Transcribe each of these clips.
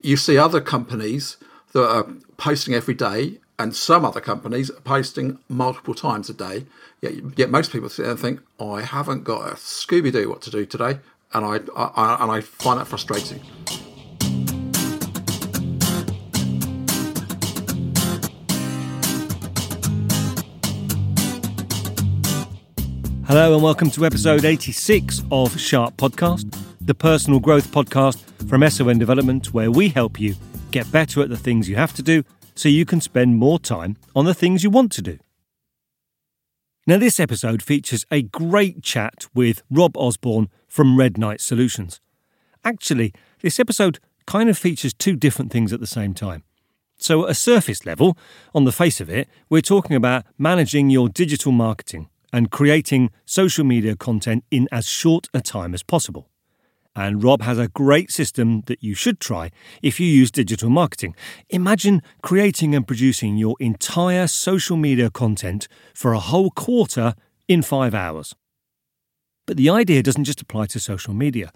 You see other companies that are posting every day, and some other companies are posting multiple times a day. Yet, yet most people sit there and think, oh, I haven't got a Scooby Doo what to do today. And I, I, and I find that frustrating. Hello, and welcome to episode 86 of Sharp Podcast, the personal growth podcast from SON Development, where we help you get better at the things you have to do so you can spend more time on the things you want to do. Now, this episode features a great chat with Rob Osborne from Red Knight Solutions. Actually, this episode kind of features two different things at the same time. So, at a surface level, on the face of it, we're talking about managing your digital marketing and creating social media content in as short a time as possible. And Rob has a great system that you should try if you use digital marketing. Imagine creating and producing your entire social media content for a whole quarter in five hours. But the idea doesn't just apply to social media.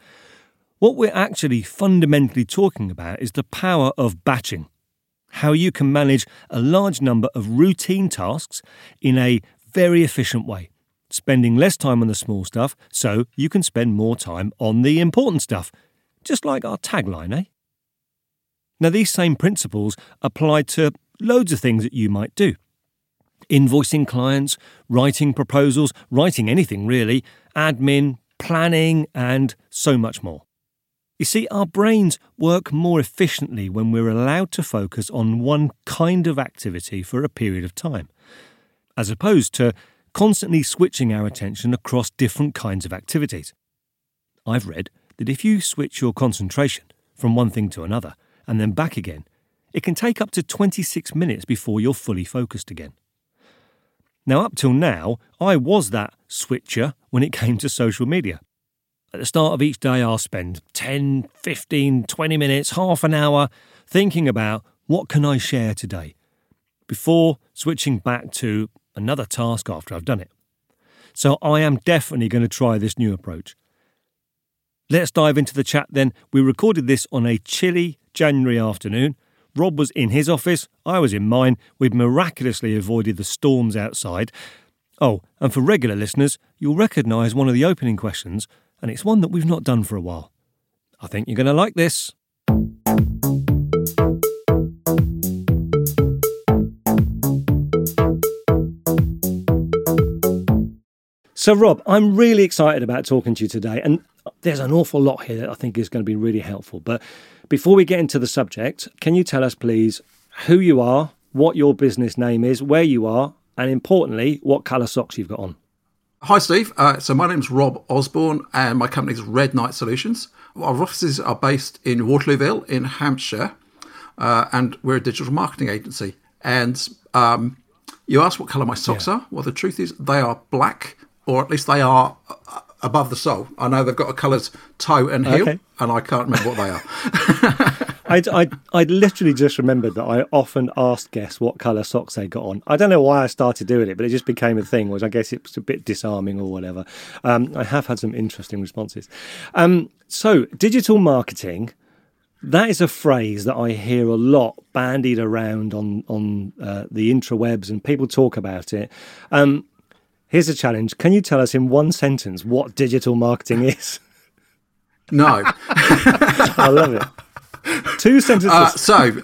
What we're actually fundamentally talking about is the power of batching. How you can manage a large number of routine tasks in a very efficient way, spending less time on the small stuff so you can spend more time on the important stuff, just like our tagline, eh? Now, these same principles apply to loads of things that you might do invoicing clients, writing proposals, writing anything really, admin, planning, and so much more. You see, our brains work more efficiently when we're allowed to focus on one kind of activity for a period of time as opposed to constantly switching our attention across different kinds of activities. I've read that if you switch your concentration from one thing to another and then back again, it can take up to 26 minutes before you're fully focused again. Now, up till now, I was that switcher when it came to social media. At the start of each day, I'll spend 10, 15, 20 minutes, half an hour thinking about what can I share today before switching back to another task after I've done it. So I am definitely going to try this new approach. Let's dive into the chat then. We recorded this on a chilly January afternoon. Rob was in his office, I was in mine. We've miraculously avoided the storms outside. Oh, and for regular listeners, you'll recognise one of the opening questions, and it's one that we've not done for a while. I think you're going to like this. So, Rob, I'm really excited about talking to you today. And there's an awful lot here that I think is going to be really helpful. But before we get into the subject, can you tell us, please, who you are, what your business name is, where you are, and importantly, what colour socks you've got on? Hi, Steve. Uh, so, my name's Rob Osborne, and my company is Red Knight Solutions. Our offices are based in Waterlooville in Hampshire, uh, and we're a digital marketing agency. And um, you asked what colour my socks yeah. are. Well, the truth is, they are black or at least they are uh, above the sole. I know they've got a coloured toe and heel, okay. and I can't remember what they are. I I I literally just remembered that I often asked guests what colour socks they got on. I don't know why I started doing it, but it just became a thing. Which I guess it's a bit disarming or whatever. Um, I have had some interesting responses. Um, so digital marketing. That is a phrase that I hear a lot bandied around on on uh, the intrawebs, and people talk about it. Um, Here's a challenge. Can you tell us in one sentence what digital marketing is? No. I love it. Two sentences. Uh, so,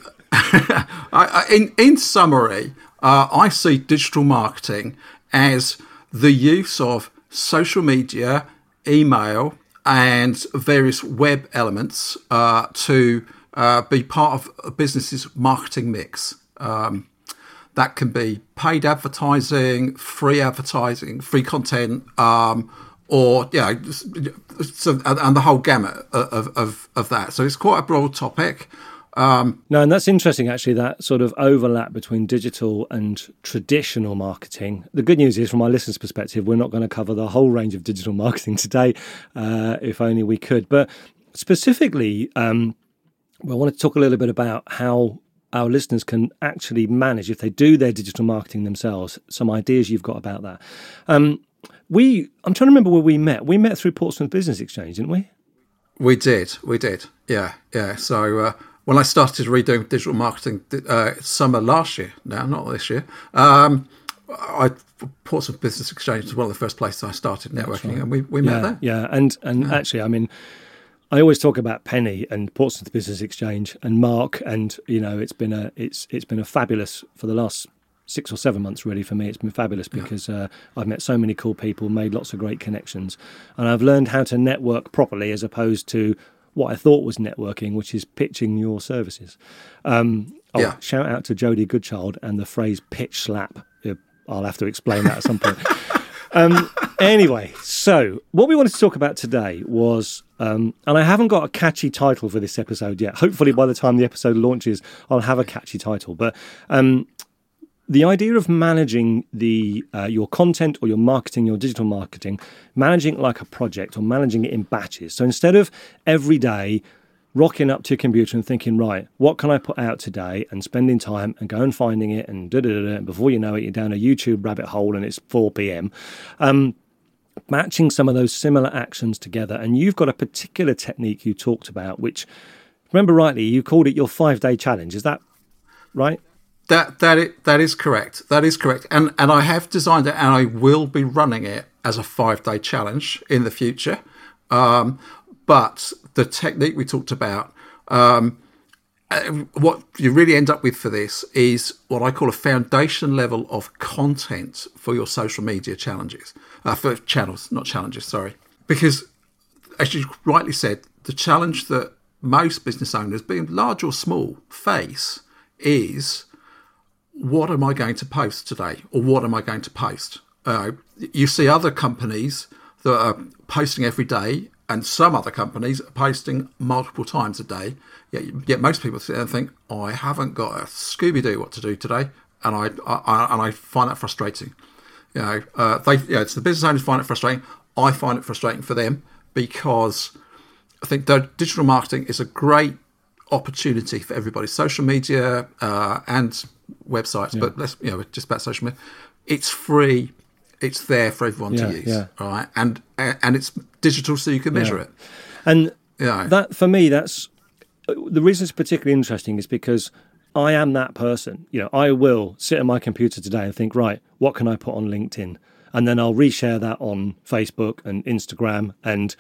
in, in summary, uh, I see digital marketing as the use of social media, email, and various web elements uh, to uh, be part of a business's marketing mix. Um, that can be paid advertising, free advertising, free content, um, or know, so, and the whole gamut of, of, of that. So it's quite a broad topic. Um, no, and that's interesting actually, that sort of overlap between digital and traditional marketing. The good news is, from our listeners' perspective, we're not going to cover the whole range of digital marketing today, uh, if only we could. But specifically, um, I want to talk a little bit about how our listeners can actually manage if they do their digital marketing themselves. Some ideas you've got about that. Um, we, I'm trying to remember where we met. We met through Portsmouth Business Exchange, didn't we? We did. We did. Yeah, yeah. So uh, when I started redoing digital marketing uh, summer last year, now not this year, um, I Portsmouth Business Exchange was one of the first places I started networking, right. and we, we yeah, met there. Yeah, and and yeah. actually, I mean, I always talk about Penny and Portsmouth Business Exchange and Mark, and you know, it's been a it's it's been a fabulous for the last six or seven months really for me. It's been fabulous because uh, I've met so many cool people, made lots of great connections, and I've learned how to network properly as opposed to what I thought was networking, which is pitching your services. Um, oh, yeah. shout out to Jodie Goodchild and the phrase pitch slap. I'll have to explain that at some point. Um, anyway, so what we wanted to talk about today was, um, and I haven't got a catchy title for this episode yet. Hopefully, by the time the episode launches, I'll have a catchy title. But um, the idea of managing the uh, your content or your marketing, your digital marketing, managing it like a project or managing it in batches. So instead of every day rocking up to your computer and thinking, right, what can I put out today, and spending time and going and finding it, and da da da. And before you know it, you're down a YouTube rabbit hole, and it's 4 p.m. Um, matching some of those similar actions together, and you've got a particular technique you talked about, which, remember rightly, you called it your five day challenge. Is that right? That that it, that is correct. That is correct. And and I have designed it, and I will be running it as a five day challenge in the future. Um, but the technique we talked about, um, uh, what you really end up with for this is what I call a foundation level of content for your social media challenges, uh, for channels, not challenges. Sorry, because as you rightly said, the challenge that most business owners, being large or small, face is what am I going to post today or what am I going to post? Uh, you see other companies that are posting every day and some other companies are posting multiple times a day. Yet, yet most people sit there and think, oh, I haven't got a Scooby Doo what to do today. And I, I, and I find that frustrating. You know, uh, they, you know, it's the business owners find it frustrating. I find it frustrating for them because I think digital marketing is a great opportunity for everybody. Social media uh, and websites, yeah. but let's you know just about social media. It's free. It's there for everyone yeah, to use, yeah. right? And and it's digital, so you can measure it. And that for me, that's the reason it's particularly interesting is because I am that person. You know, I will sit at my computer today and think, right, what can I put on LinkedIn? And then I'll reshare that on Facebook and Instagram. And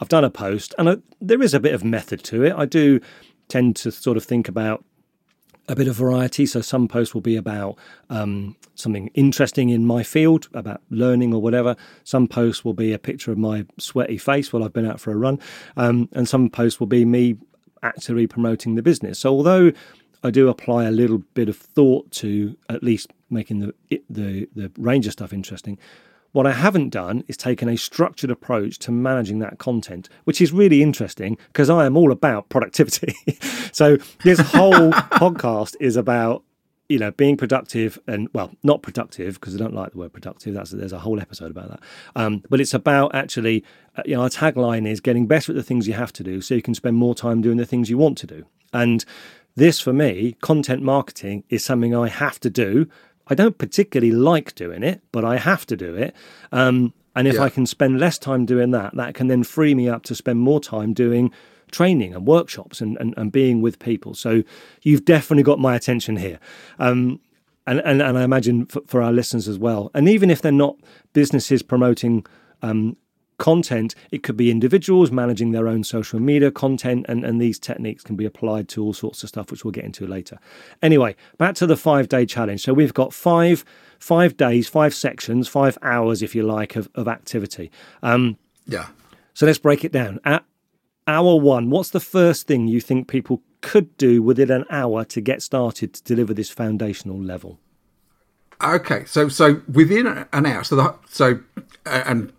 I've done a post, and I, there is a bit of method to it. I do tend to sort of think about a bit of variety. So some posts will be about um, something interesting in my field, about learning or whatever. Some posts will be a picture of my sweaty face while I've been out for a run, um, and some posts will be me actually promoting the business. So although I do apply a little bit of thought to at least making the the the range of stuff interesting. What I haven't done is taken a structured approach to managing that content, which is really interesting because I am all about productivity. so this whole podcast is about you know being productive and well not productive because i don't like the word productive that's there's a whole episode about that um, but it's about actually uh, you know our tagline is getting better at the things you have to do so you can spend more time doing the things you want to do and this for me content marketing is something i have to do I don't particularly like doing it, but I have to do it. Um, and if yeah. I can spend less time doing that, that can then free me up to spend more time doing training and workshops and, and, and being with people. So you've definitely got my attention here. Um, and, and, and I imagine for, for, our listeners as well. And even if they're not businesses promoting um, content. It could be individuals managing their own social media content, and, and these techniques can be applied to all sorts of stuff, which we'll get into later. Anyway, back to the five day challenge. So we've got five five days, five sections, five hours, if you like, of, of activity. Um, yeah. So let's break it down. At hour one, what's the first thing you think people could do within an hour to get started to deliver this foundational level? Okay, so so within an hour, so the, so and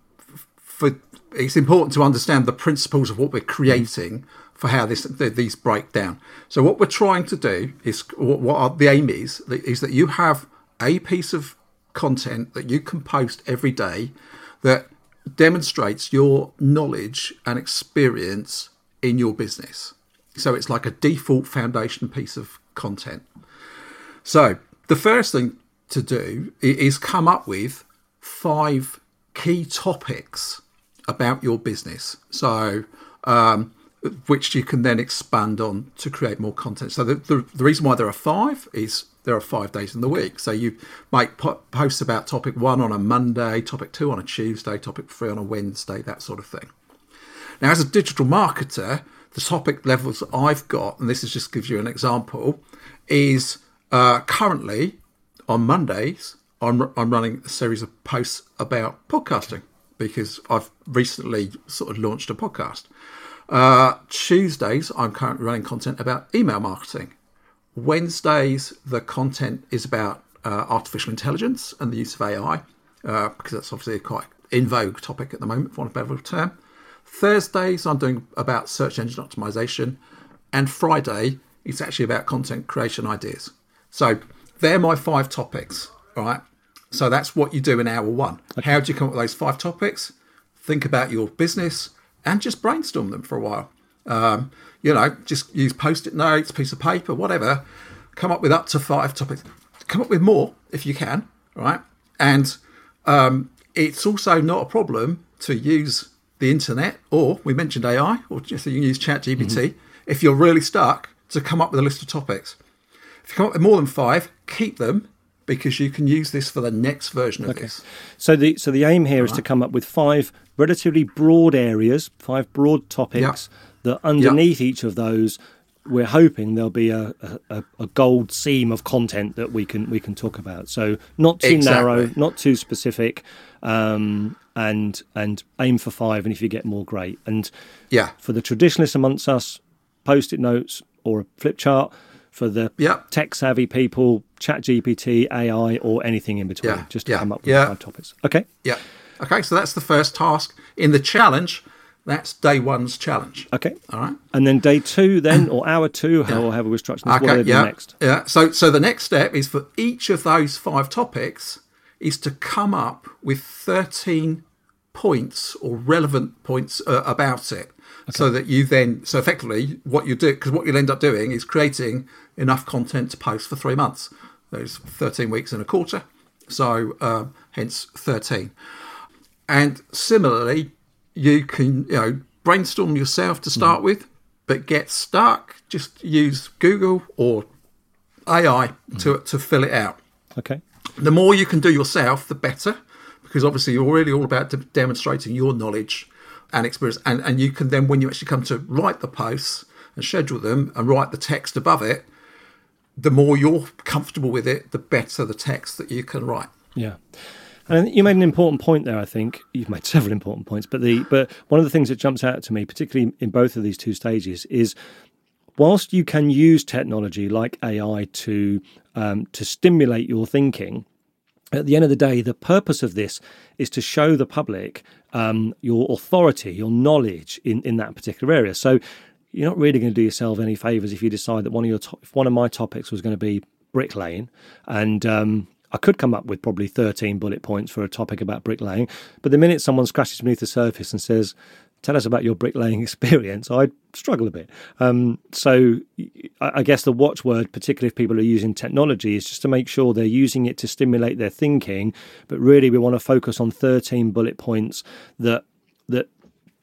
for it's important to understand the principles of what we're creating for how this these break down. So what we're trying to do is what, what the aim is is that you have a piece of content that you can post every day that demonstrates your knowledge and experience in your business. So it's like a default foundation piece of content. So the first thing to do is come up with five key topics about your business. So, um, which you can then expand on to create more content. So the, the, the, reason why there are five is there are five days in the week. So you might post about topic one on a Monday, topic two on a Tuesday, topic three on a Wednesday, that sort of thing. Now, as a digital marketer, the topic levels I've got, and this is just gives you an example, is uh, currently on Mondays, I'm, I'm running a series of posts about podcasting because I've recently sort of launched a podcast. Uh, Tuesdays, I'm currently running content about email marketing. Wednesdays, the content is about uh, artificial intelligence and the use of AI, uh, because that's obviously a quite in vogue topic at the moment, for want of a better term. Thursdays, I'm doing about search engine optimization. And Friday, it's actually about content creation ideas. So they're my five topics, right? So that's what you do in hour one. Okay. How do you come up with those five topics? Think about your business and just brainstorm them for a while. Um, you know, just use post it notes, piece of paper, whatever. Come up with up to five topics. Come up with more if you can, right? And um, it's also not a problem to use the internet, or we mentioned AI, or just you can use ChatGPT mm-hmm. if you're really stuck to come up with a list of topics. If you come up with more than five, keep them because you can use this for the next version of okay. this. So the so the aim here right. is to come up with five relatively broad areas, five broad topics yep. that underneath yep. each of those we're hoping there'll be a, a, a, gold seam of content that we can we can talk about. So not too exactly. narrow, not too specific, um, and and aim for five. And if you get more, great. And yeah, for the traditionalists amongst us, post-it notes or a flip chart. For the yep. tech savvy people, Chat GPT, AI, or anything in between, yeah. just to yeah. come up with yeah. five topics. Okay. Yeah. Okay. So that's the first task in the challenge. That's day one's challenge. Okay. All right. And then day two, then or hour two, yeah. however we're structuring this. Okay. What yeah. next? Yeah. So so the next step is for each of those five topics is to come up with thirteen points or relevant points uh, about it. Okay. So that you then, so effectively, what you do, because what you'll end up doing is creating enough content to post for three months. There's 13 weeks in a quarter, so uh, hence 13. And similarly, you can you know brainstorm yourself to start mm. with, but get stuck. Just use Google or AI mm. to to fill it out. Okay. The more you can do yourself, the better, because obviously you're really all about de- demonstrating your knowledge and experience. And, and you can then, when you actually come to write the posts and schedule them and write the text above it, the more you're comfortable with it, the better the text that you can write. Yeah. And you made an important point there. I think you've made several important points, but the but one of the things that jumps out to me, particularly in both of these two stages, is whilst you can use technology like AI to um, to stimulate your thinking, at the end of the day, the purpose of this is to show the public um, your authority, your knowledge in, in that particular area. So you're not really going to do yourself any favors if you decide that one of your to- if one of my topics was going to be bricklaying, and um, I could come up with probably 13 bullet points for a topic about bricklaying, but the minute someone scratches beneath the surface and says, tell us about your bricklaying experience, I struggle a bit. Um, so I guess the watchword, particularly if people are using technology, is just to make sure they're using it to stimulate their thinking. But really, we want to focus on 13 bullet points that that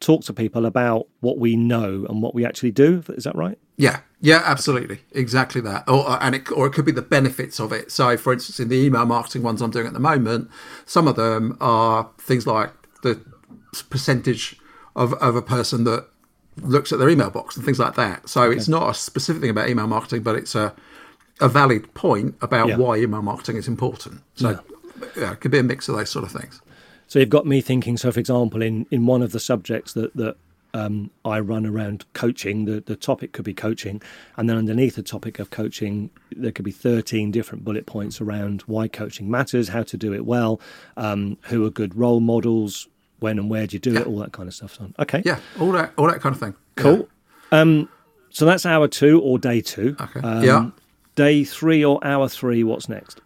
talk to people about what we know and what we actually do. Is that right? Yeah, yeah, absolutely, exactly that. Or and it or it could be the benefits of it. So, for instance, in the email marketing ones I'm doing at the moment, some of them are things like the percentage of, of a person that looks at their email box and things like that. So okay. it's not a specific thing about email marketing, but it's a a valid point about yeah. why email marketing is important. So yeah. yeah. it could be a mix of those sort of things. So you've got me thinking. So, for example, in in one of the subjects that that um, I run around coaching. The, the topic could be coaching, and then underneath the topic of coaching, there could be 13 different bullet points around why coaching matters, how to do it well, um, who are good role models, when and where do you do yeah. it, all that kind of stuff. So, okay. Yeah, all that, all that kind of thing. Cool. Yeah. Um, so that's hour two or day two. Okay. Um, yeah. Day three or hour three, what's next?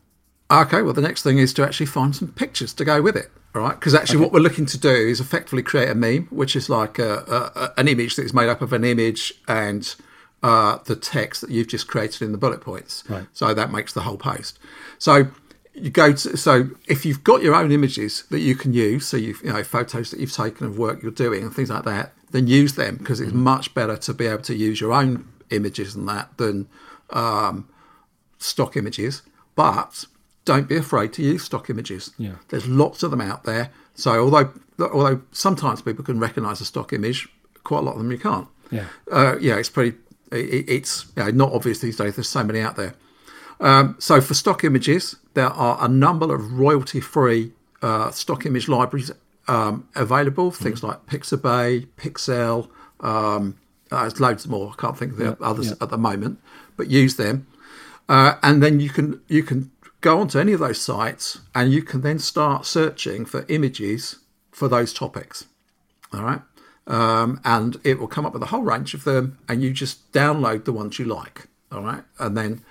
Okay, well, the next thing is to actually find some pictures to go with it, All right, Because actually, okay. what we're looking to do is effectively create a meme, which is like a, a, an image that is made up of an image and uh, the text that you've just created in the bullet points. Right. So that makes the whole post. So you go to so if you've got your own images that you can use, so you've you know photos that you've taken of work you're doing and things like that, then use them because it's much better to be able to use your own images and that than um, stock images. But don't be afraid to use stock images. Yeah. There's lots of them out there. So although although sometimes people can recognise a stock image, quite a lot of them you can't. Yeah. Uh, yeah, it's pretty. It, it's you know, not obvious these days. There's so many out there. Um, so for stock images, there are a number of royalty-free uh, stock image libraries um, available. Things like Pixabay, Pixel. Um, uh, there's loads more. I can't think of the Yeah, others yeah. at the moment, but use them. Uh, and then you can you can go onto any of those sites and you can then start searching for images for those topics. All right. Um, and it will come up with a whole range of them, and you just download the ones you like. All right, and then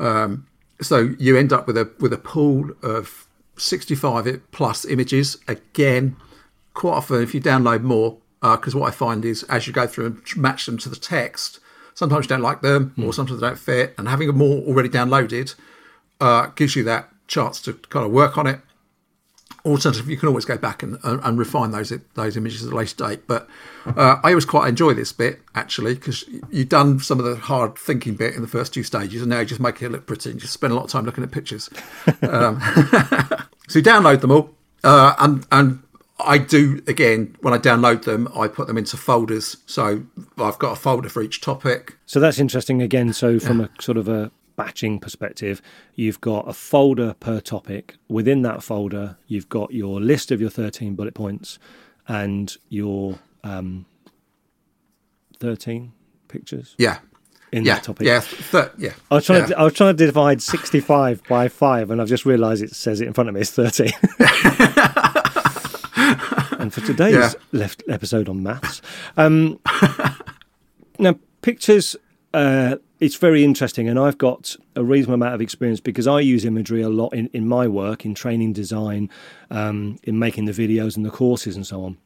um, so you end up with a with a pool of 65 plus images. Again, quite often if you download more, because what I find is as you go through and match them to the text, sometimes you don't like them, or sometimes they don't fit, and having them all already downloaded uh, gives you that chance to kind of work on it. Alternatively, you can always go back and, and, and refine those those images at a later date. But uh, I always quite enjoy this bit actually because you've done some of the hard thinking bit in the first two stages, and now you just make it look pretty and just spend a lot of time looking at pictures. um, so you download them all, uh, and and I do again when I download them, I put them into folders. So I've got a folder for each topic. So that's interesting again. So from a sort of a batching perspective, you've got a folder per topic. Within that folder, you've got your list of your 13 bullet points and your um, 13 pictures Yeah, in yeah, that topic. yeah, th- yeah. I was trying yeah. to I was trying to divide 65 by 5 and I've just realized it says it in front of me it's 13. and for today's Yeah. left episode on maths, um, now pictures uh, it's very interesting and I've got a reasonable amount of experience because I use imagery a lot in, in my work in training design, um, in making the videos and the courses and so on.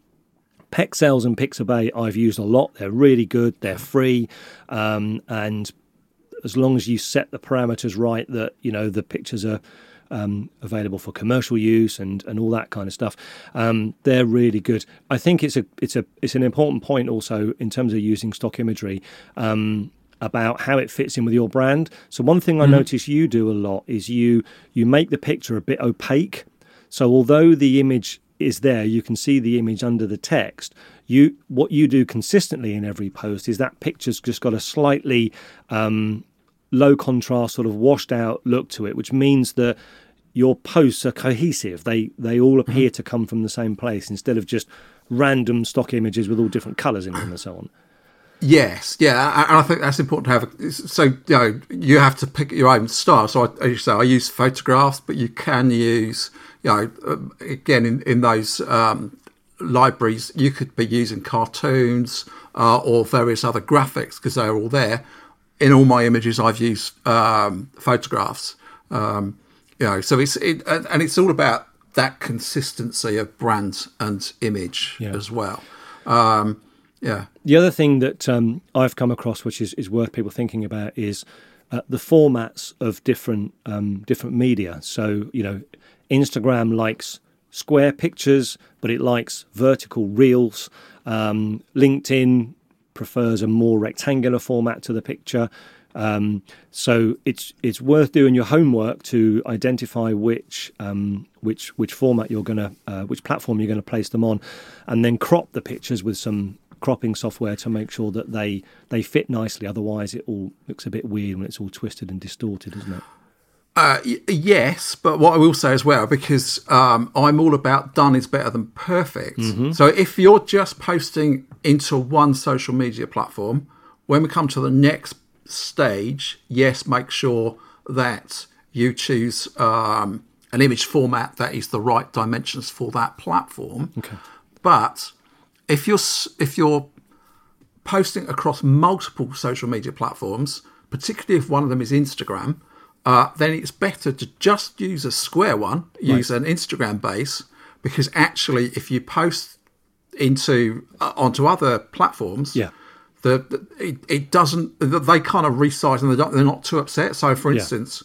Pexels and Pixabay I've used a lot. They're really good. They're free, um, and as long as you set the parameters right, that you know the pictures are um, available for commercial use and, and all that kind of stuff. Um, they're really good. I think it's a it's a it's an important point also in terms of using stock imagery. Um, about how it fits in with your brand. So one thing I notice you do a lot is you you make the picture a bit opaque. So although the image is there, you can see the image under the text. You what you do consistently in every post is that picture's just got a slightly um, low contrast, sort of washed out look to it, which means that your posts are cohesive. They they all appear to come from the same place instead of just random stock images with all different colours in them and so on. Yes, yeah, and I think that's important to have. So you know, you have to pick your own style. So I, as you say, I use photographs, but you can use, you know, um, again in in those um, libraries, you could be using cartoons uh, or various other graphics because they're all there. In all my images, I've used um, photographs. Um, you know, so it's it, and and it's all about that consistency of brand and image Yeah. as well. Um, yeah. The other thing that um, I've come across, which is, is worth people thinking about, is uh, the formats of different um, different media. So you know, Instagram likes square pictures, but it likes vertical reels. Um, LinkedIn prefers a more rectangular format to the picture. Um, so it's it's worth doing your homework to identify which um, which which format you're to uh, which platform you're to place them on, and then crop the pictures with some cropping software to make sure that they they fit nicely. Otherwise, it all looks a bit weird when it's all twisted and distorted, doesn't it? Uh, y- yes, but what I will say as well, because um, I'm all about done is better than perfect. So if you're just posting into one social media platform, when we come to the next stage, yes, make sure that you choose um, an image format that is the right dimensions for that platform. Okay. But if you're if you're posting across multiple social media platforms, particularly if one of them is Instagram, uh, then it's better to just use a square one, use an Instagram base, because actually, if you post into uh, onto other platforms, Yeah. the, the it, it doesn't. They kind of resize and they're not, they're not too upset. So, for Yeah. instance,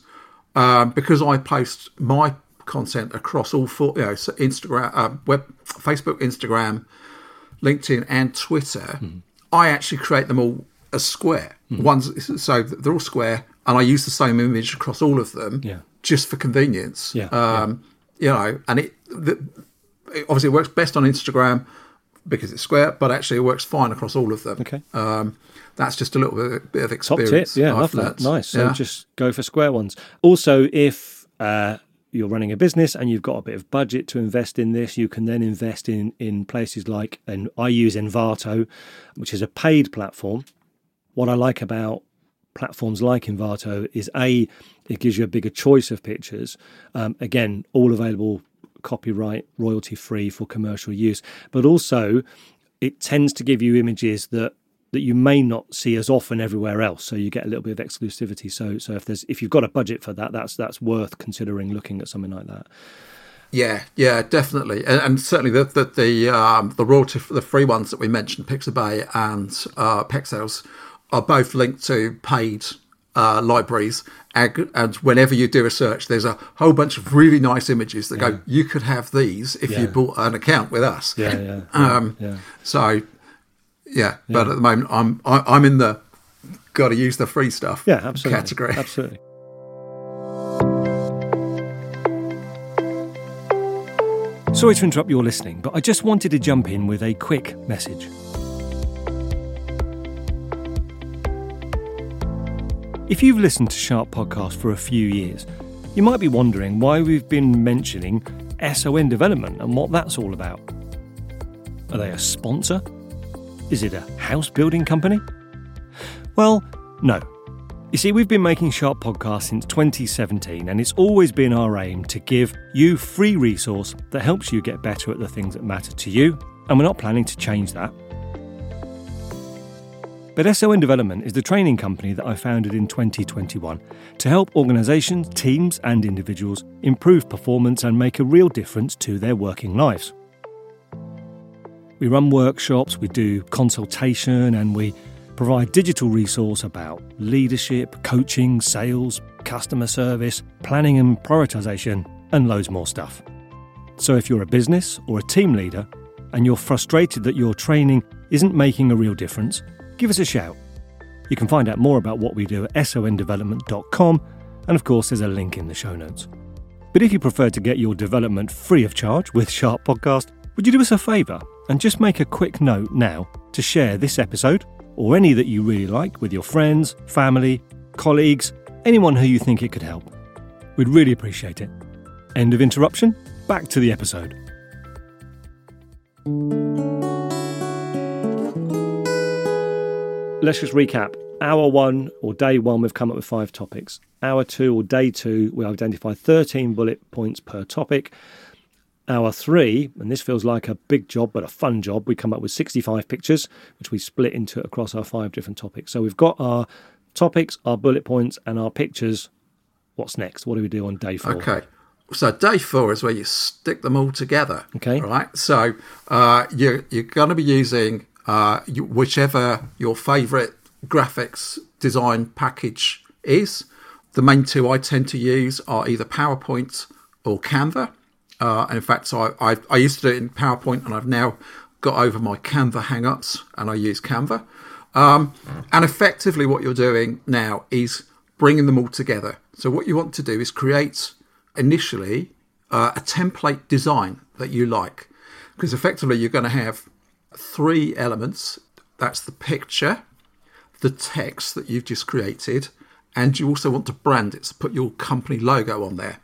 um, because I post my content across all four, you know, so Instagram, uh, web, Facebook, Instagram, LinkedIn, and Twitter, I actually create them all as square. Ones so they're all square, and I use the same image across all of them, Yeah. just for convenience. Yeah, Um, You know, and it, the, it obviously works best on Instagram because it's square, but actually it works fine across all of them. Okay. Um, that's just a little bit, bit of Top experience. tip. Yeah, I've love that. learnt. Nice. So Yeah. just go for square ones. Also, if uh, you're running a business and you've got a bit of budget to invest in this, you can then invest in in places like, and I use Envato, which is a paid platform. What I like about platforms like Envato is a it gives you a bigger choice of pictures. Um, again, all available copyright royalty free for commercial use, but also it tends to give you images that that you may not see as often everywhere else. So you get a little bit of exclusivity. So so if there's if you've got a budget for that, that's that's worth considering looking at something like that. Yeah, yeah, definitely, and, and certainly the the the, um, the royalty the free ones that we mentioned, Pixabay and uh, Pexels, are both linked to paid uh, libraries. And, and whenever you do a search, there's a whole bunch of really nice images that go. You could have these if you bought an account with us. Yeah, yeah, Um, yeah. So, yeah, but at the moment, I'm I, I'm in the got to use the free stuff Yeah, absolutely. category. Absolutely. Sorry to interrupt your listening, but I just wanted to jump in with a quick message. If you've listened to Sharp Podcast for a few years, you might be wondering why we've been mentioning SON development and what that's all about. Are they a sponsor? Is it a house building company? Well, no. You see, we've been making Sharp Podcasts since 2017, and it's always been our aim to give you free resource that helps you get better at the things that matter to you, and we're not planning to change that. But SON Development is the training company that I founded in 2021 to help organisations, teams, and individuals improve performance and make a real difference to their working lives. We run workshops, we do consultation, and we provide digital resource about leadership, coaching, sales, customer service, planning and prioritization, and loads more stuff. So if you're a business or a team leader and you're frustrated that your training isn't making a real difference, give us a shout. You can find out more about what we do at sondevelopment.com, and of course, there's a link in the show notes. But if you prefer to get your development free of charge with Sharp Podcast, would you do us a favour and just make a quick note now to share this episode or any that you really like with your friends, family, colleagues, anyone who you think it could help? We'd really appreciate it. End of interruption, back to the episode. Let's just recap. Hour one or day one, we've come up with five topics. Hour two or day two, we identified 13 bullet points per topic. Hour three, and this feels like a big job but a fun job, we come up with 65 pictures, which we split into across our five different topics. So we've got our topics, our bullet points, and our pictures. What's next? What do we do on day four? Okay. So day four is where you stick them all together. Okay. Right. So uh, you're you're going to be using uh, you, whichever your favourite graphics design package is. The main two I tend to use are either PowerPoint or Canva. Uh, in fact, so I, I I used to do it in PowerPoint, and I've now got over my Canva hang-ups, and I use Canva. Um, and effectively, what you're doing now is bringing them all together. So what you want to do is create initially uh, a template design that you like, because effectively you're going to have three elements. That's the picture, the text that you've just created, and you also want to brand it. So put your company logo on there.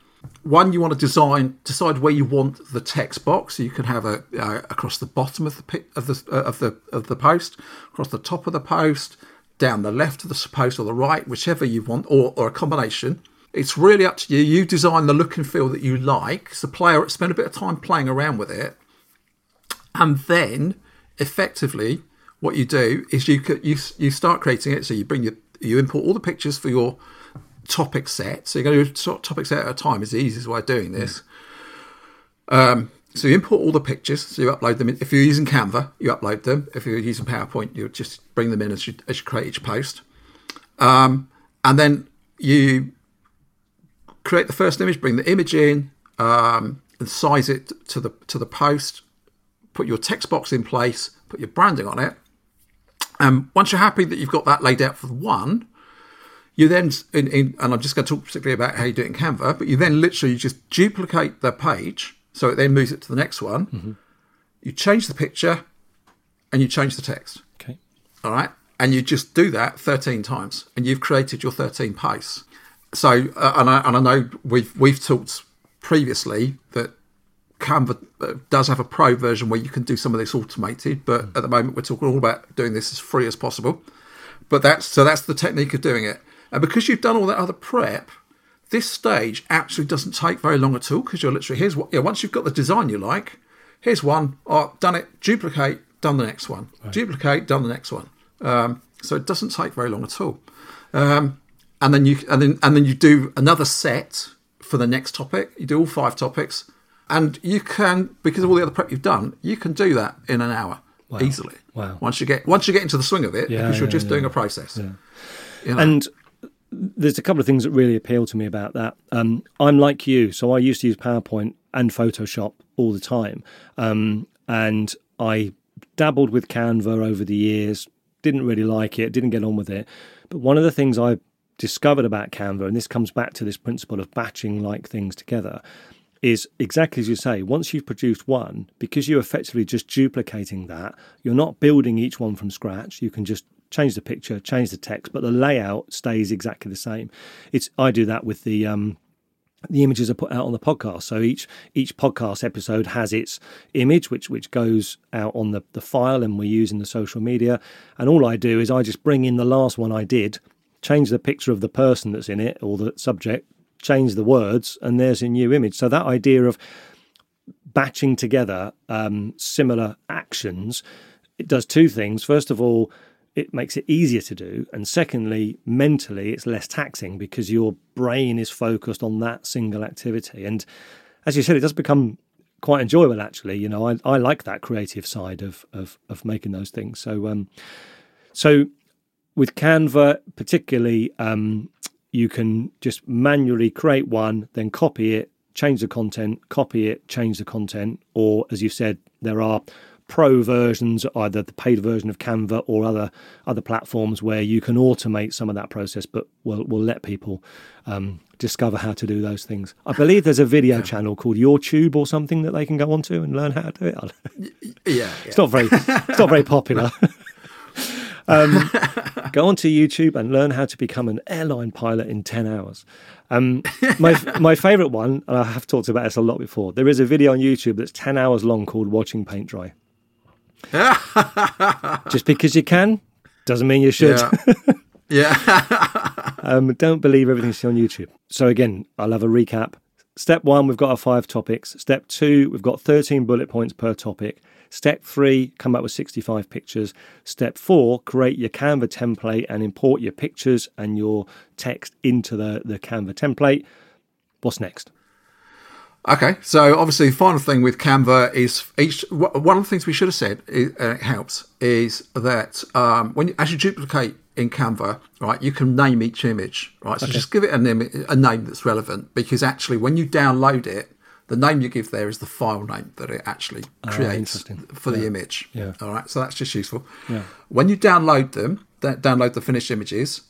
One, you want to design decide where you want the text box. So you can have a uh, across the bottom of the of the uh, of the of the post, across the top of the post, down the left of the post or the right, whichever you want, or, or a combination. It's really up to you. You design the look and feel that you like. So player spend a bit of time playing around with it, and then effectively what you do is you you you start creating it. So you bring your you import all the pictures for your topic set. So you're going to do a topic set at a time. Is the easiest way of doing this. Um, so you import all the pictures. So you upload them. In, if you're using Canva, you upload them. If you're using PowerPoint, you just bring them in as you, as you create each post. Um, and then you create the first image, bring the image in, um, and size it to the to the post. Put your text box in place, put your branding on it. And once you're happy that you've got that laid out for one, you then, in, in, and I'm just going to talk particularly about how you do it in Canva, but you then literally just duplicate the page so it then moves it to the next one. Mm-hmm. You change the picture and you change the text. Okay. All right. And you just do that 13 times and you've created your 13 posts. So, uh, and, I, and I know we've, we've talked previously that Canva uh, does have a pro version where you can do some of this automated, but at the moment we're talking all about doing this as free as possible. But that's so that's the technique of doing it. And because you've done all that other prep, this stage actually doesn't take very long at all because you're literally here's what yeah once you've got the design you like, here's one, oh done it, duplicate, done the next one, duplicate, done the next one. Um, so it doesn't take very long at all. Um, and then you and then and then you do another set for the next topic. You do all five topics, and you can because of all the other prep you've done, you can do that in an hour easily. Wow. Once you get once you get into the swing of it, Yeah, because you're yeah, just yeah. doing a process. You know? And there's a couple of things that really appeal to me about that. Um, I'm like you, so I used to use PowerPoint and Photoshop all the time, um, and I dabbled with Canva over the years. Didn't really like it. Didn't get on with it. But one of the things I discovered about Canva, and this comes back to this principle of batching like things together, is exactly as you say. Once you've produced one, because you're effectively just duplicating that, you're not building each one from scratch. You can just change the picture, change the text, but the layout stays exactly the same. It's I do that with the um, the images are put out on the podcast. So each each podcast episode has its image, which which goes out on the, the file, and we use in the social media. And all I do is I just bring in the last one I did, change the picture of the person that's in it or the subject, change the words, and there's a new image. So that idea of batching together um, similar actions, it does two things. First of all, it makes it easier to do. And secondly, mentally, it's less taxing because your brain is focused on that single activity. And as you said, it does become quite enjoyable, actually. You know, I, I like that creative side of, of, of making those things. So, um, so with Canva, particularly, um, you can just manually create one, then copy it, change the content, copy it, change the content. Or, as you said, there are pro versions, either the paid version of Canva or other other platforms where you can automate some of that process, but we'll, we'll let people um, discover how to do those things. I believe there's a video channel called YouTube or something that they can go onto and learn how to do it. yeah, It's not very it's not very popular. um, go onto YouTube and learn how to become an airline pilot in ten hours. Um, my my favorite one, and I have talked about this a lot before. There is a video on YouTube that's ten hours long called "Watching Paint Dry." Just because you can doesn't mean you should. yeah, yeah. Um, don't believe everything you see on YouTube. So again, I'll have a recap. Step one, we've got our five topics. Step two, we've got 13 bullet points per topic. Step three, come up with 65 pictures. Step four, create your Canva template and import your pictures and your text into the, the Canva template. What's next? Okay, so obviously, the final thing with Canva is each. One of the things we should have said, and it helps, is that um, when you, as you duplicate in Canva, right, you can name each image, right. So just give it a name, a name that's relevant, because actually, when you download it, the name you give there is the file name that it actually creates interesting. for the image. Yeah. All right, so that's just useful. Yeah. When you download them, download the finished images,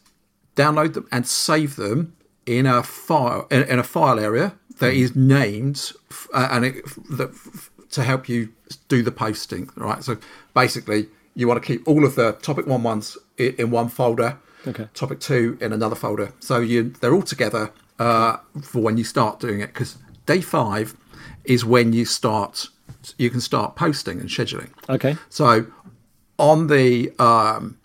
download them and save them in a file in, in a file area that is named uh, and it, that, to help you do the posting. Right. So basically, you want to keep all of the topic one ones in, in one folder. Okay. Topic two in another folder. So you they're all together uh, for when you start doing it because day five is when you start. You can start posting and scheduling. Okay. So on the um,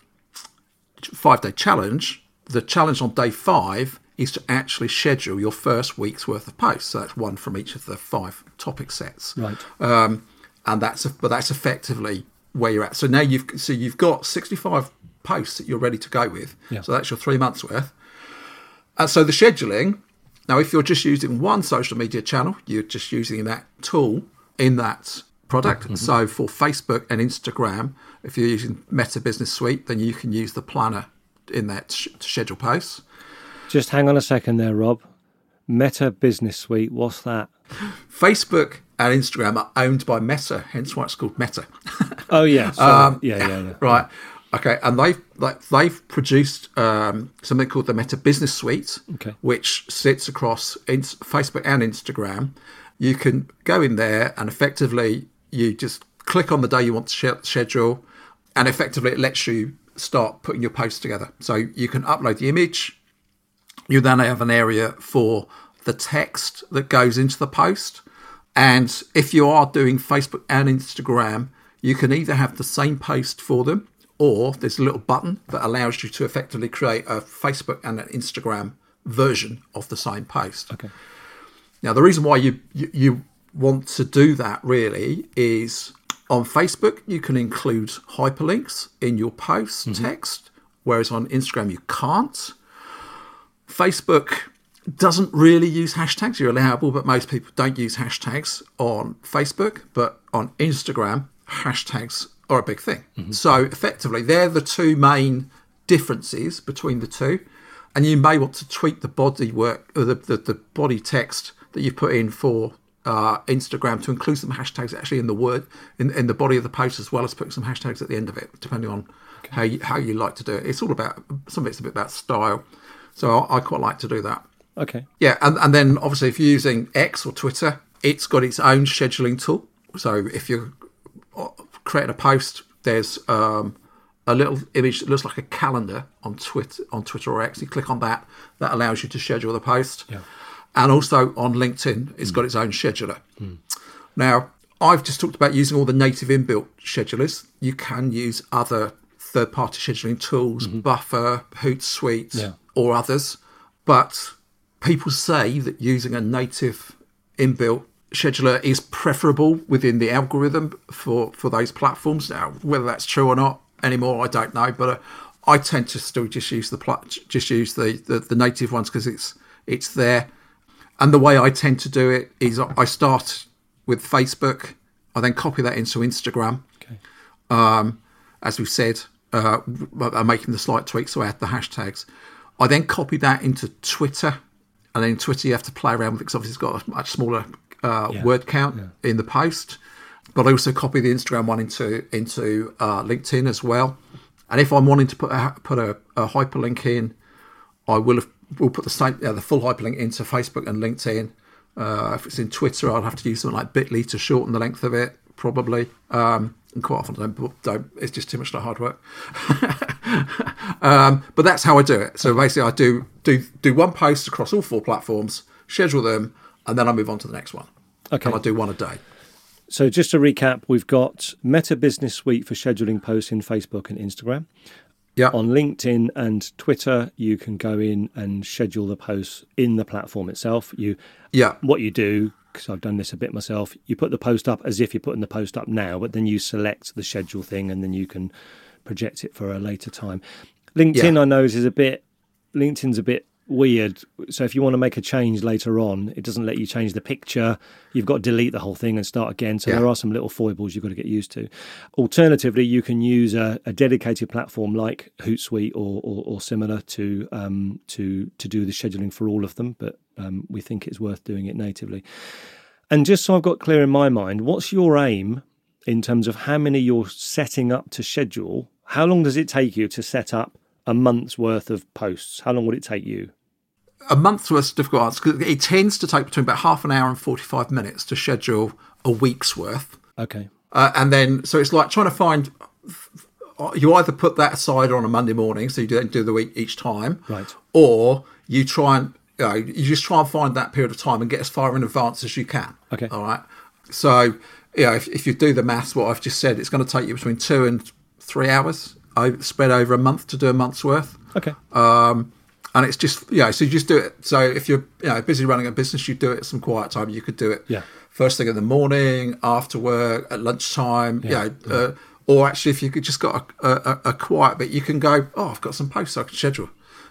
five day challenge, the challenge on day five is to actually schedule your first week's worth of posts. So that's one from each of the five topic sets. Right. Um, and that's but that's effectively where you're at. So now you've so you've got 65 posts that you're ready to go with. Yeah. So that's your three months worth. And so the scheduling. Now, if you're just using one social media channel, you're just using that tool in that product. So for Facebook and Instagram, if you're using Meta Business Suite, then you can use the planner in that sh- to schedule posts. Just hang on a second there, Rob. Meta Business Suite, what's that? Facebook and Instagram are owned by Meta, hence why it's called Meta. Oh yeah, sorry. yeah, yeah, yeah. right. Okay, and they've like they've produced um, something called the Meta Business Suite, Okay. which sits across in- Facebook and Instagram. You can go in there and effectively you just click on the day you want to sch- schedule, and effectively it lets you start putting your posts together. So you can upload the image. You then have an area for the text that goes into the post. And if you are doing Facebook and Instagram, you can either have the same post for them or there's a little button that allows you to effectively create a Facebook and an Instagram version of the same post. Okay. Now, the reason why you, you, you want to do that really is on Facebook, you can include hyperlinks in your post mm-hmm. text, whereas on Instagram, you can't. Facebook doesn't really use hashtags. You're allowable, but most people don't use hashtags on Facebook. But on Instagram, hashtags are a big thing. So effectively, they're the two main differences between the two. And you may want to tweak the body work or the, the, the body text that you put in for uh, Instagram to include some hashtags actually in the word in, in the body of the post as well as putting some hashtags at the end of it, depending on how you, how you like to do it. It's all about some of it's a bit about style. So I, I quite like to do that. Okay. Yeah, and, and then obviously if you're using X or Twitter, it's got its own scheduling tool. So if you're uh, creating a post, there's um, a little image that looks like a calendar on Twitter on Twitter or X. You click on that, that allows you to schedule the post. Yeah. And also on LinkedIn, it's got its own scheduler. Now, I've just talked about using all the native inbuilt schedulers. You can use other third party scheduling tools, Buffer, Hootsuite, Yeah. Or others. But people say that using a native inbuilt scheduler is preferable within the algorithm for, for those platforms. Now, whether that's true or not anymore, I don't know. But uh, I tend to still just use the just use the, the, the native ones because it's it's there. And the way I tend to do it is I start with Facebook, I then copy that into Instagram. Okay. Um, as we've said, uh, I'm making the slight tweaks, so I add the hashtags. I then copy that into Twitter, and then Twitter you have to play around with it because obviously it's got a much smaller uh, Yeah. word count in the post. But I also copy the Instagram one into into uh, LinkedIn as well. And if I'm wanting to put a, put a, a hyperlink in, I will have, will put the same yeah, the full hyperlink into Facebook and LinkedIn. Uh, if it's in Twitter, I'll have to use something like Bitly to shorten the length of it, probably. Um, and quite often, don't, don't. It's just too much hard work. um, but that's how I do it. So basically, I do do do one post across all four platforms, schedule them, and then I move on to the next one. Okay. And I do one a day. So just to recap, we've got Meta Business Suite for scheduling posts in Facebook and Instagram. Yeah. On LinkedIn and Twitter, you can go in and schedule the posts in the platform itself. You Yeah. what you do because I've done this a bit myself. You put the post up as if you're putting the post up now, but then you select the schedule thing and then you can project it for a later time. LinkedIn, Yeah. I know, is a bit. LinkedIn's a bit weird. So if you want to make a change later on, it doesn't let you change the picture. You've got to delete the whole thing and start again. So Yeah. there are some little foibles you've got to get used to. Alternatively, you can use a, a dedicated platform like Hootsuite or, or, or similar to um, to to do the scheduling for all of them. But um, we think it's worth doing it natively. And just so I've got clear in my mind, what's your aim in terms of how many you're setting up to schedule? How long does it take you to set up a month's worth of posts? How long would it take you? A month's worth of difficult answers because it tends to take between about half an hour and 45 minutes to schedule a week's worth. Okay. Uh, and then, so it's like trying to find, you either put that aside on a Monday morning, so you don't do the week each time, Right. or you try and, you, know, you just try and find that period of time and get as far in advance as you can. Okay. All right. So, you know, if, if you do the maths, what I've just said, it's going to take you between two and three hours o- spread over a month to do a month's worth Okay. um, and it's just yeah. So you just do it. So if you're you know busy running a business, you do it at some quiet time. You could do it Yeah. first thing in the morning, after work, at lunchtime. Yeah, You know, uh, or actually if you could just got a, a, a quiet bit, you can go. Oh, I've got some posts I can schedule.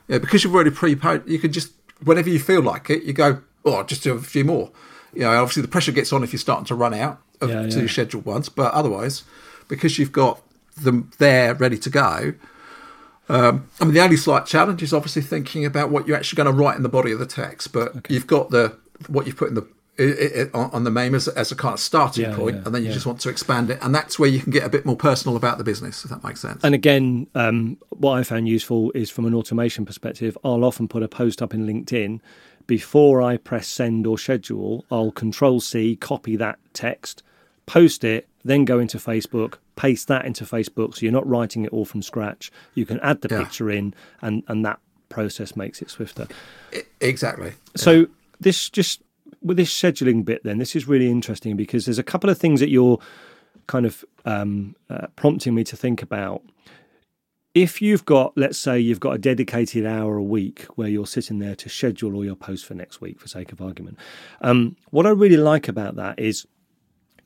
Yeah, because you've already prepaid. You can just whenever you feel like it, you go. Oh, I'll just do a few more. You know, obviously the pressure gets on if you're starting to run out of Yeah, yeah. scheduled ones, but otherwise, because you've got them there ready to go, I mean, the only slight challenge is obviously thinking about what you're actually going to write in the body of the text. But you've got the what you put in the it, it, on the MAME as, as a kind of starting Yeah, point, yeah, and then you yeah. just want to expand it, and that's where you can get a bit more personal about the business, if that makes sense. And again, um, what I found useful is from an automation perspective, I'll often put a post up in LinkedIn. Before I press send or schedule, I'll control C, copy that text, post it, then go into Facebook, paste that into Facebook. So you're not writing it all from scratch. You can add the Yeah. picture in, and, and that process makes it swifter. Exactly. So this just with this scheduling bit, then this is really interesting because there's a couple of things that you're kind of um, uh, prompting me to think about. If you've got, let's say, you've got a dedicated hour a week where you're sitting there to schedule all your posts for next week, for sake of argument, um, what I really like about that is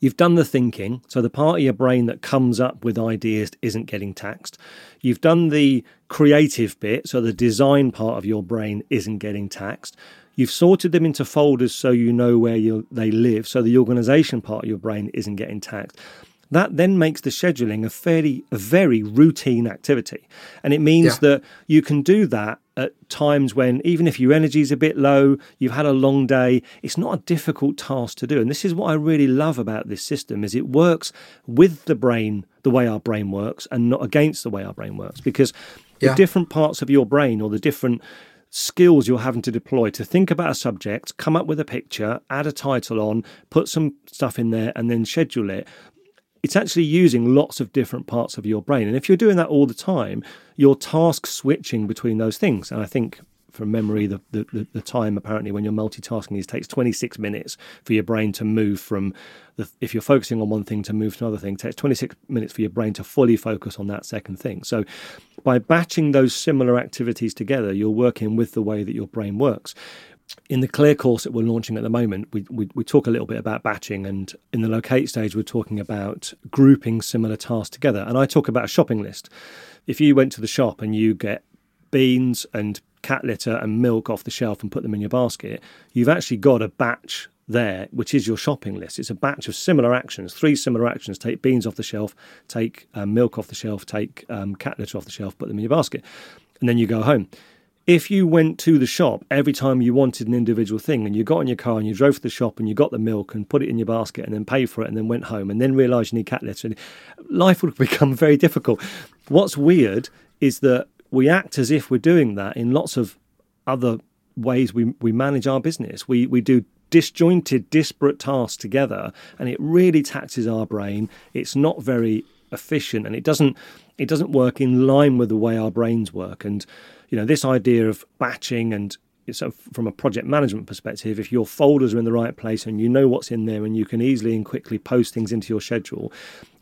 You've done the thinking, so the part of your brain that comes up with ideas isn't getting taxed. You've done the creative bit, so the design part of your brain isn't getting taxed. You've sorted them into folders so you know where they live, so the organization part of your brain isn't getting taxed. That then makes the scheduling a fairly, a very routine activity. And it means Yeah. that you can do that at times when, even if your energy is a bit low, you've had a long day, it's not a difficult task to do. And this is what I really love about this system is it works with the brain the way our brain works and not against the way our brain works. Because the different parts of your brain or the different skills you're having to deploy to think about a subject, come up with a picture, add a title on, put some stuff in there, and then schedule it. It's actually using lots of different parts of your brain. And if you're doing that all the time, you're task switching between those things. And I think from memory, the, the, the- time apparently when you're multitasking is takes 26 minutes for your brain to move from the, if you're focusing on one thing to move to another thing, it takes 26 minutes for your brain to fully focus on that second thing. So by batching those similar activities together, you're working with the way that your brain works in the clear course that we're launching at the moment we, we, we talk a little bit about batching and in the locate stage we're talking about grouping similar tasks together. And i talk about a shopping list. If you went to the shop and you get beans and cat litter and milk off the shelf and put them in your basket you've actually got a batch there which is your shopping list. It's a batch of similar actions. Three similar actions. Take beans off the shelf take um, milk off the shelf take um, cat litter off the shelf put them in your basket. And then you go home if you went to the shop every time you wanted an individual thing and you got in your car and you drove to the shop and you got the milk and put it in your basket and then paid for it and then went home and then realised you need cat litter, life would become very difficult. What's weird is that we act as if we're doing that in lots of other ways we, we manage our business. We, we do disjointed, disparate tasks together and it really taxes our brain. It's not very efficient and it doesn't it doesn't work in line with the way our brains work and you know this idea of batching and so from a project management perspective if your folders are in the right place and you know what's in there and you can easily and quickly post things into your schedule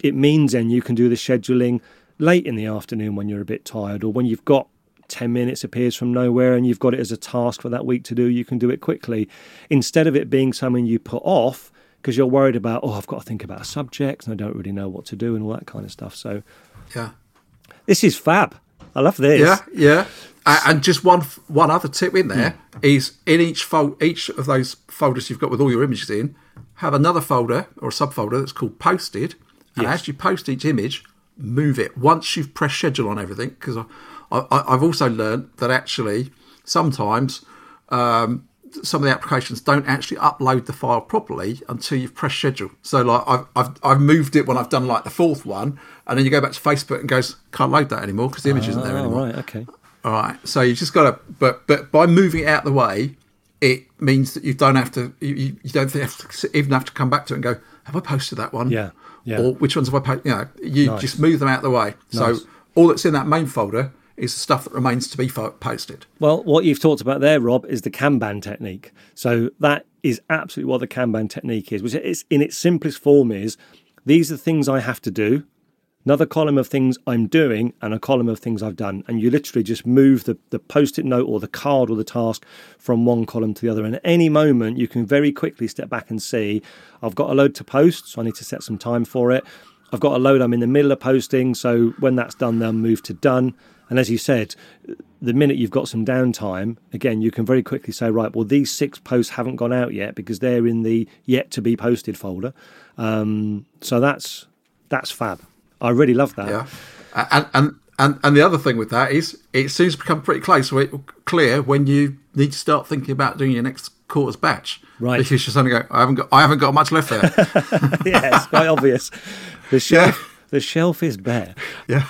it means then you can do the scheduling late in the afternoon when you're a bit tired or when you've got 10 minutes appears from nowhere and you've got it as a task for that week to do you can do it quickly instead of it being something you put off because you're worried about oh i've got to think about a subject and i don't really know what to do and all that kind of stuff so Yeah. this is fab. I love this. Yeah, yeah. And just one one other tip in there is in each fold, each of those folders you've got with all your images in, have another folder or a subfolder that's called posted. And Yes. as you post each image, move it once you've pressed schedule on everything. Because I, I, I've also learned that actually sometimes um, some of the applications don't actually upload the file properly until you've pressed schedule. So like I've, I've I've moved it when I've done like the fourth one, and then you go back to Facebook and goes can't load that anymore because the image isn't there Oh, anymore. right, okay. All right. So you just got to, but but by moving it out of the way, it means that you don't have to, you, you don't have to even have to come back to it and go, have I posted that one? Yeah, yeah. Or which ones have I posted? You know, you Nice. just move them out of the way. So all that's in that main folder is the stuff that remains to be posted. Well, what you've talked about there, Rob, is the Kanban technique. So that is absolutely what the Kanban technique is, which is in its simplest form is these are the things I have to do, another column of things I'm doing, and a column of things I've done. And you literally just move the, the post-it note or the card or the task from one column to the other. And at any moment you can very quickly step back and see, I've got a load to post, so I need to set some time for it. I've got a load I'm in the middle of posting, so when that's done, they'll move to done. And as you said, the minute you've got some downtime, again, you can very quickly say, right, well, these six posts haven't gone out yet because they're in the yet to be posted folder. Um, so that's that's fab. I really love that. Yeah. And, and, and, and the other thing with that is it seems to become pretty close, clear when you need to start thinking about doing your next quarter's batch, Right. Because you're suddenly go, I haven't got, I haven't got much left there. yeah, it's quite obvious. The shelf, the shelf is bare. yeah,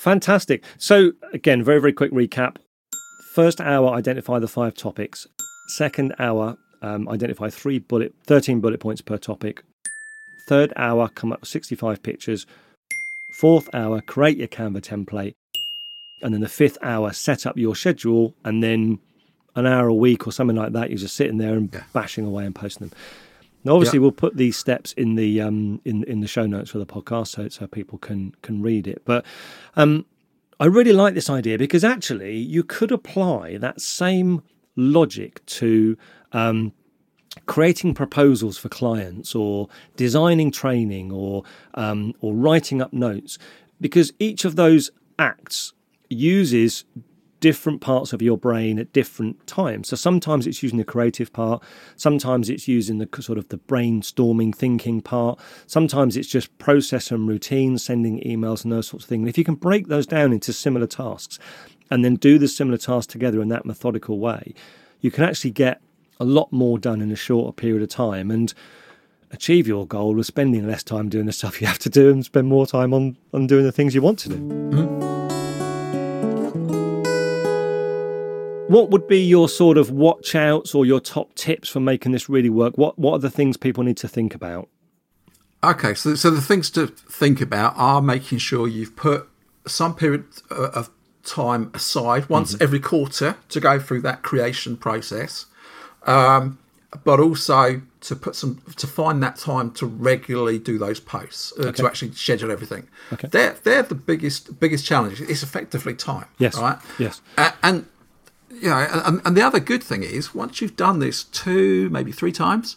Fantastic. So, again, very, very quick recap. First hour, identify the five topics. Second hour, um, identify three bullet, 13 bullet points per topic. Third hour, come up with 65 pictures. Fourth hour, create your Canva template. And then the fifth hour, set up your schedule. And then an hour a week or something like that, you're just sitting there and Yeah. bashing away and posting them. Now, obviously, we'll put these steps in the um, in in the show notes for the podcast, so so people can can read it. But um, I really like this idea because actually, you could apply that same logic to um, creating proposals for clients, or designing training, or um, or writing up notes, because each of those acts uses different parts of your brain at different times. So sometimes it's using the creative part, sometimes it's using the sort of the brainstorming thinking part, sometimes it's just process and routine, sending emails and those sorts of things. And if you can break those down into similar tasks and then do the similar tasks together in that methodical way, you can actually get a lot more done in a shorter period of time and achieve your goal of spending less time doing the stuff you have to do and spend more time on, on doing the things you want to do. Mm-hmm. What would be your sort of watch outs or your top tips for making this really work? What what are the things people need to think about? Okay, so so the things to think about are making sure you've put some period uh, of time aside once every quarter to go through that creation process, um, but also to put some to find that time to regularly do those posts uh, to actually schedule everything. Okay. They're they're the biggest biggest challenge. It's effectively time. Yes. Right. Yes. A- and you know, and, and the other good thing is once you've done this two, maybe three times,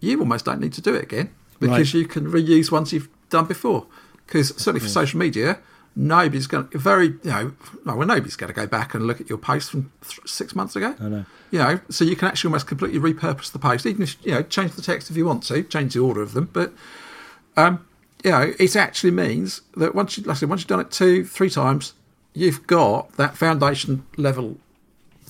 you almost don't need to do it again because Right. you can reuse ones you've done before. Because certainly for social media, nobody's going to very you know well nobody's going to go back and look at your post from th- six months ago. I know. You know, so you can actually almost completely repurpose the post, even if you know change the text if you want to, change the order of them, but um, you know, it actually means that once you, like I said, once you've done it two, three times, you've got that foundation level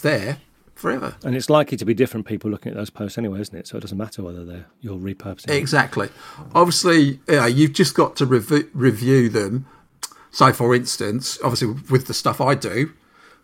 there forever. And it's likely to be different people looking at those posts anyway, isn't it? So it doesn't matter whether they're you're repurposing. Exactly. Obviously, know, you've just got to rev- review them. So, for instance, obviously with the stuff I do,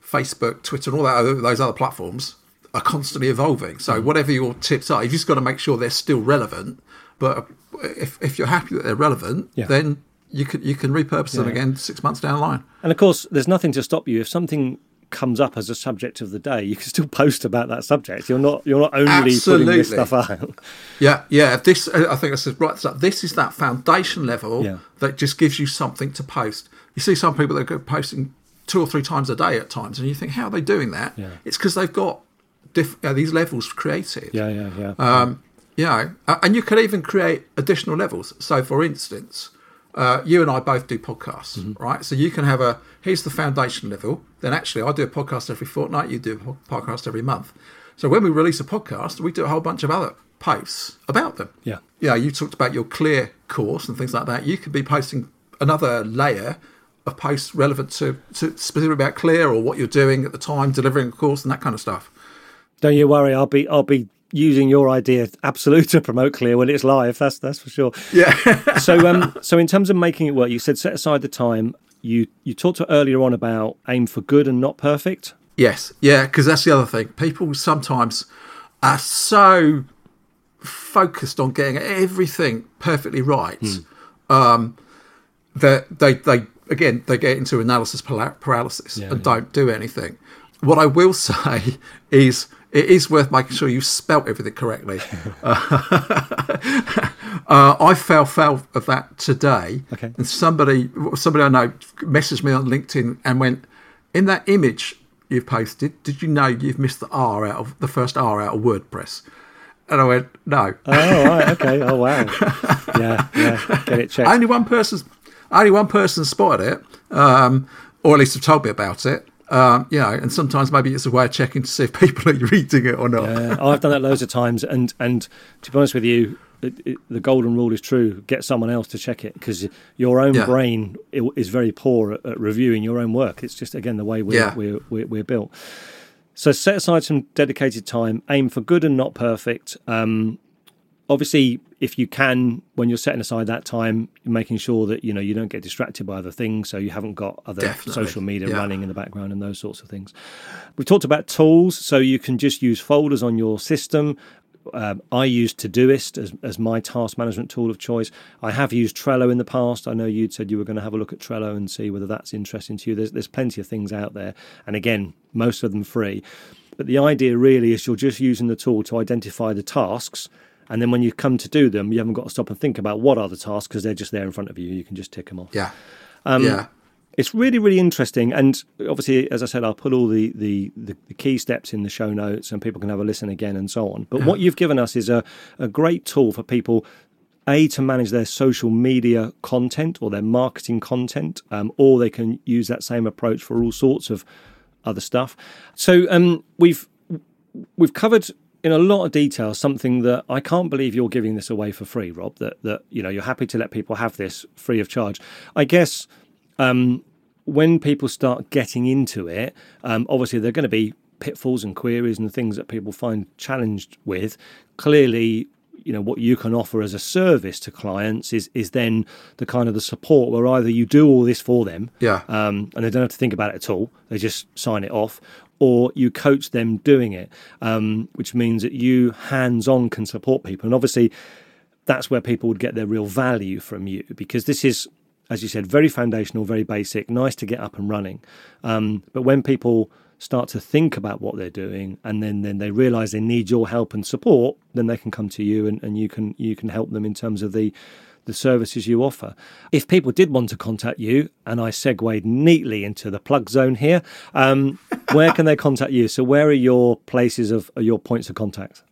Facebook, Twitter, and all that other, those other platforms are constantly evolving. Mm. So, whatever your tips are, you've just got to make sure they're still relevant. But if, if you're happy that they're relevant, Yeah. then you can you can repurpose them again six months down the line. And of course, there's nothing to stop you if something comes up as a subject of the day. You can still post about that subject. You're not you're not only putting this stuff out. Yeah, yeah. This I think I said right. This is that foundation level Yeah. that just gives you something to post. You see some people that are posting two or three times a day at times, and you think, how are they doing that? Yeah. It's because they've got diff- you know, these levels created. Yeah, yeah, yeah. Um, you know, uh, and you could even create additional levels. So, for instance, uh, you and I both do podcasts, Mm-hmm. right? So you can have a here's the foundation level. Then actually, I do a podcast every fortnight. You do a podcast every month. So when we release a podcast, we do a whole bunch of other posts about them. Yeah. Yeah, you talked about your clear course and things like that. You could be posting another layer of posts relevant to, to specifically about clear or what you're doing at the time, delivering a course and that kind of stuff. Don't you worry. I'll be I'll be using your idea absolute to promote Clear when it's live. That's that's for sure. Yeah. so um so in terms of making it work, you said set aside the time. You you talked earlier on about aim for good and not perfect. Yes, yeah, because that's the other thing. People sometimes are so focused on getting everything perfectly right um, that they they again they get into analysis paralysis Yeah, and yeah. don't do anything. What I will say is it is worth making sure you spelt everything correctly. Uh, I fell foul of that today, Okay. and somebody somebody I know messaged me on LinkedIn and went, "In that image you've posted, did you know you've missed the R out of the first R out of WordPress?" And I went, "No." Oh right, okay. Oh wow. Yeah, yeah. Get it checked. only one person's only one person spotted it, um, or at least have told me about it. Um, you know, and sometimes maybe it's a way of checking to see if people are reading it or not. Uh, I've done that loads of times, and and to be honest with you, it, it, the golden rule is true. Get someone else to check it because your own Yeah. brain is very poor at, at reviewing your own work. It's just again the way we're Yeah. we're, we're, we're built. So set aside some dedicated time, aim for good and not perfect. Um, obviously, if you can, when you're setting aside that time, making sure that you know you don't get distracted by other things, so you haven't got other Definitely. social media Yeah. running in the background and those sorts of things. We've talked about tools, so you can just use folders on your system. Um, I use Todoist as, as my task management tool of choice. I have used Trello in the past. I know you'd said you were going to have a look at Trello and see whether that's interesting to you. There's, there's plenty of things out there, and again, most of them free. But the idea really is you're just using the tool to identify the tasks, and then when you come to do them, you haven't got to stop and think about what are the tasks because they're just there in front of you. You can just tick them off. Yeah. Um, yeah. It's really, really interesting. And obviously, as I said, I'll put all the, the, the, the key steps in the show notes and people can have a listen again and so on. But what you've given us is a, a great tool for people. A, to manage their social media content or their marketing content, um, or they can use that same approach for all sorts of other stuff. So um, we've we've covered in a lot of detail something that I can't believe you're giving this away for free, Rob. That that you know you're happy to let people have this free of charge. I guess um, when people start getting into it, um, obviously there are going to be pitfalls and queries and things that people find challenged with. Clearly, you know what you can offer as a service to clients is is then the kind of the support where either you do all this for them, Yeah. um, and they don't have to think about it at all. They just sign it off, or you coach them doing it, um, which means that you hands on can support people. And obviously, that's where people would get their real value from you because this is, as you said, very foundational, very basic, nice to get up and running. Um, but when people start to think about what they're doing and then, then they realize they need your help and support, then they can come to you and, and you can you can help them in terms of the the services you offer. If people did want to contact you, and I segued neatly into the plug zone here, um, where can they contact you? So, where are your places of your points of contact?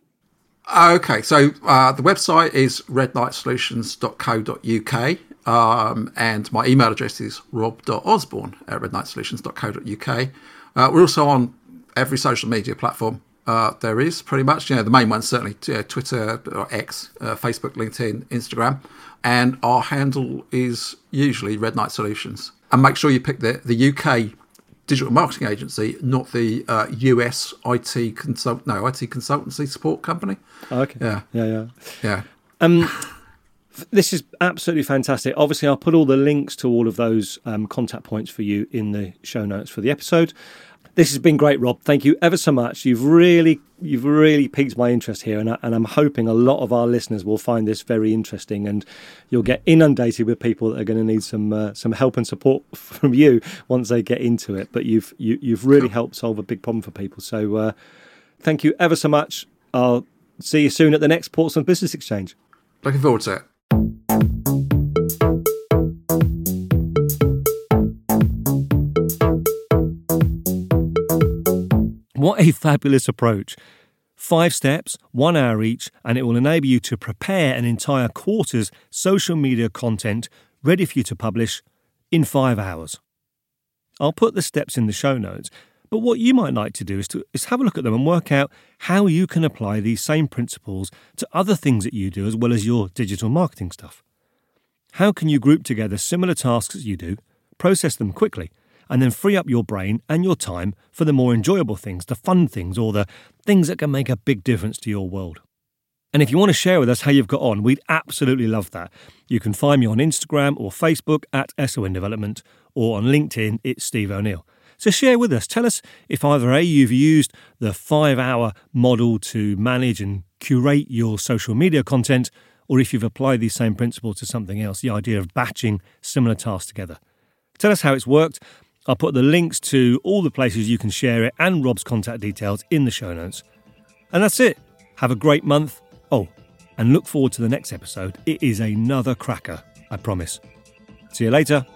Okay, so uh, the website is redlightsolutions.co.uk um, and my email address is rob.osborne at redlightsolutions.co.uk. Uh, we're also on every social media platform uh, there is, pretty much. You know, the main ones certainly uh, Twitter or X, uh, Facebook, LinkedIn, Instagram. And our handle is usually Red Knight Solutions. And make sure you pick the, the UK digital marketing agency, not the uh, US IT consult no IT consultancy support company. Okay. Yeah. Yeah, yeah. Yeah. Um, this is absolutely fantastic. Obviously, I'll put all the links to all of those um, contact points for you in the show notes for the episode. This has been great, Rob. Thank you ever so much. You've really, you've really piqued my interest here, and, I, and I'm hoping a lot of our listeners will find this very interesting, and you'll get inundated with people that are going to need some uh, some help and support from you once they get into it. But you've you, you've really helped solve a big problem for people. So, uh, thank you ever so much. I'll see you soon at the next Portsmouth Business Exchange. Looking forward to it. What a fabulous approach. Five steps, one hour each, and it will enable you to prepare an entire quarter's social media content ready for you to publish in five hours. I'll put the steps in the show notes, but what you might like to do is to is have a look at them and work out how you can apply these same principles to other things that you do as well as your digital marketing stuff. How can you group together similar tasks as you do, process them quickly, and then free up your brain and your time for the more enjoyable things, the fun things, or the things that can make a big difference to your world? And if you want to share with us how you've got on, we'd absolutely love that. You can find me on Instagram or Facebook at SON Development, or on LinkedIn, it's Steve O'Neill. So share with us. Tell us if either A, you've used the five hour model to manage and curate your social media content, or if you've applied these same principles to something else, the idea of batching similar tasks together. Tell us how it's worked. I'll put the links to all the places you can share it and Rob's contact details in the show notes. And that's it. Have a great month. Oh, and look forward to the next episode. It is another cracker, I promise. See you later.